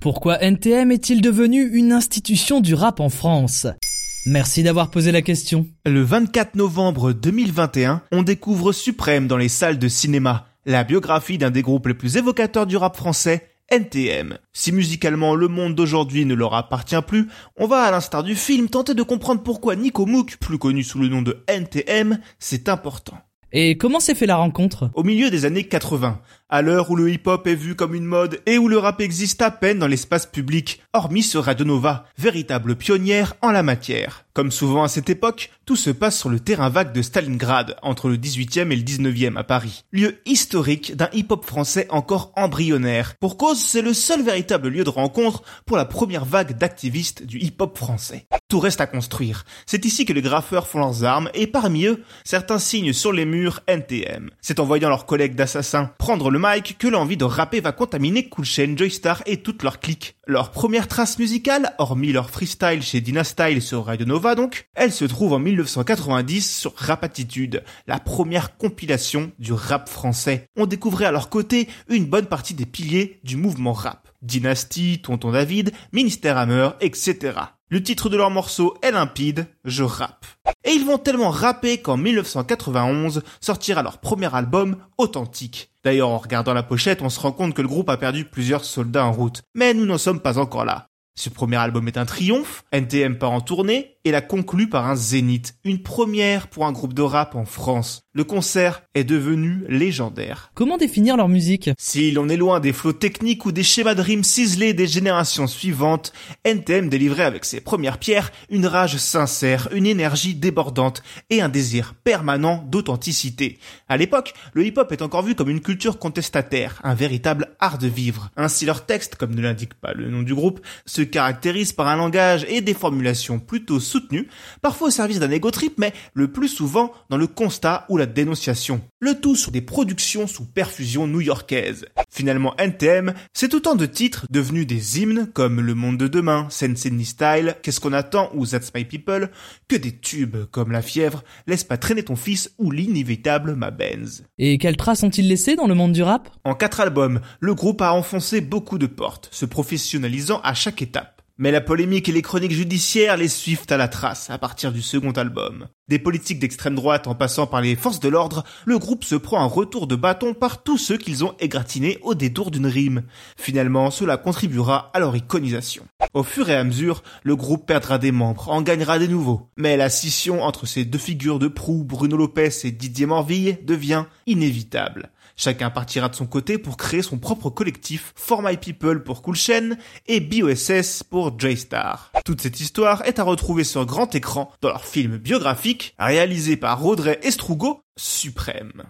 Pourquoi NTM est-il devenu une institution du rap en France? Merci d'avoir posé la question. Le 24 novembre 2021, on découvre Suprême dans les salles de cinéma, la biographie d'un des groupes les plus évocateurs du rap français, NTM. Si musicalement le monde d'aujourd'hui ne leur appartient plus, on va à l'instar du film tenter de comprendre pourquoi Nico Mouk, plus connu sous le nom de NTM, c'est important. Et comment s'est fait la rencontre? Au milieu des années 80, à l'heure où le hip-hop est vu comme une mode et où le rap existe à peine dans l'espace public, hormis ce Radionova, véritable pionnière en la matière. Comme souvent à cette époque, tout se passe sur le terrain vague de Stalingrad, entre le 18e et le 19e à Paris. Lieu historique d'un hip-hop français encore embryonnaire. Pour cause, c'est le seul véritable lieu de rencontre pour la première vague d'activistes du hip-hop français. Tout reste à construire. C'est ici que les graffeurs font leurs armes et parmi eux, certains signent sur les murs NTM. C'est en voyant leurs collègues d'assassins prendre le mic que l'envie de rapper va contaminer Cool Chain, Joystar et toute leur clique. Leur première trace musicale, hormis leur freestyle chez Dynastyle sur Radio Nova donc, elle se trouve en 1990 sur Rap Attitude, la première compilation du rap français. On découvrait à leur côté une bonne partie des piliers du mouvement rap. Dynasty, Tonton David, Ministère Hammer, etc. Le titre de leur morceau est limpide, je rappe. Et ils vont tellement rapper qu'en 1991 sortira leur premier album, Authentique. D'ailleurs, en regardant la pochette, on se rend compte que le groupe a perdu plusieurs soldats en route. Mais nous n'en sommes pas encore là. Ce premier album est un triomphe, NTM part en tournée et la conclut par un zénith, une première pour un groupe de rap en France. Le concert est devenu légendaire. Comment définir leur musique? Si l'on est loin des flots techniques ou des schémas de rimes ciselés des générations suivantes, NTM délivrait avec ses premières pierres une rage sincère, une énergie débordante et un désir permanent d'authenticité. À l'époque, le hip-hop est encore vu comme une culture contestataire, un véritable art de vivre. Ainsi leur texte, comme ne l'indique pas le nom du groupe, se caractérise par un langage et des formulations plutôt soutenues, parfois au service d'un ego trip, mais le plus souvent dans le constat ou la dénonciation. Le tout sur des productions sous perfusion new-yorkaise. Finalement, NTM, c'est autant de titres devenus des hymnes comme Le Monde de Demain, Sensei Style, Qu'est-ce qu'on attend ou That's My People, que des tubes comme La Fièvre, Laisse pas traîner ton fils ou l'inévitable Ma Benz. Et quelles traces ont-ils laissées dans le monde du rap? En quatre albums, le groupe a enfoncé beaucoup de portes, se professionnalisant à chaque étape. Mais la polémique et les chroniques judiciaires les suivent à la trace à partir du second album. Des politiques d'extrême droite en passant par les forces de l'ordre, le groupe se prend un retour de bâton par tous ceux qu'ils ont égratinés au détour d'une rime. Finalement, cela contribuera à leur iconisation. Au fur et à mesure, le groupe perdra des membres, en gagnera des nouveaux. Mais la scission entre ces deux figures de proue, Bruno Lopez et Didier Morville, devient inévitable. Chacun partira de son côté pour créer son propre collectif, For My People pour Cool et BOSS pour J-Star. Toute cette histoire est à retrouver sur grand écran dans leur film biographique réalisé par Audrey Estrugo, Suprême.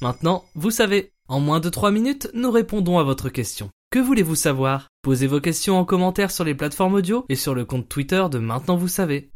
Maintenant, vous savez, en moins de 3 minutes, nous répondons à votre question. Que voulez-vous savoir? Posez vos questions en commentaire sur les plateformes audio et sur le compte Twitter de Maintenant vous savez.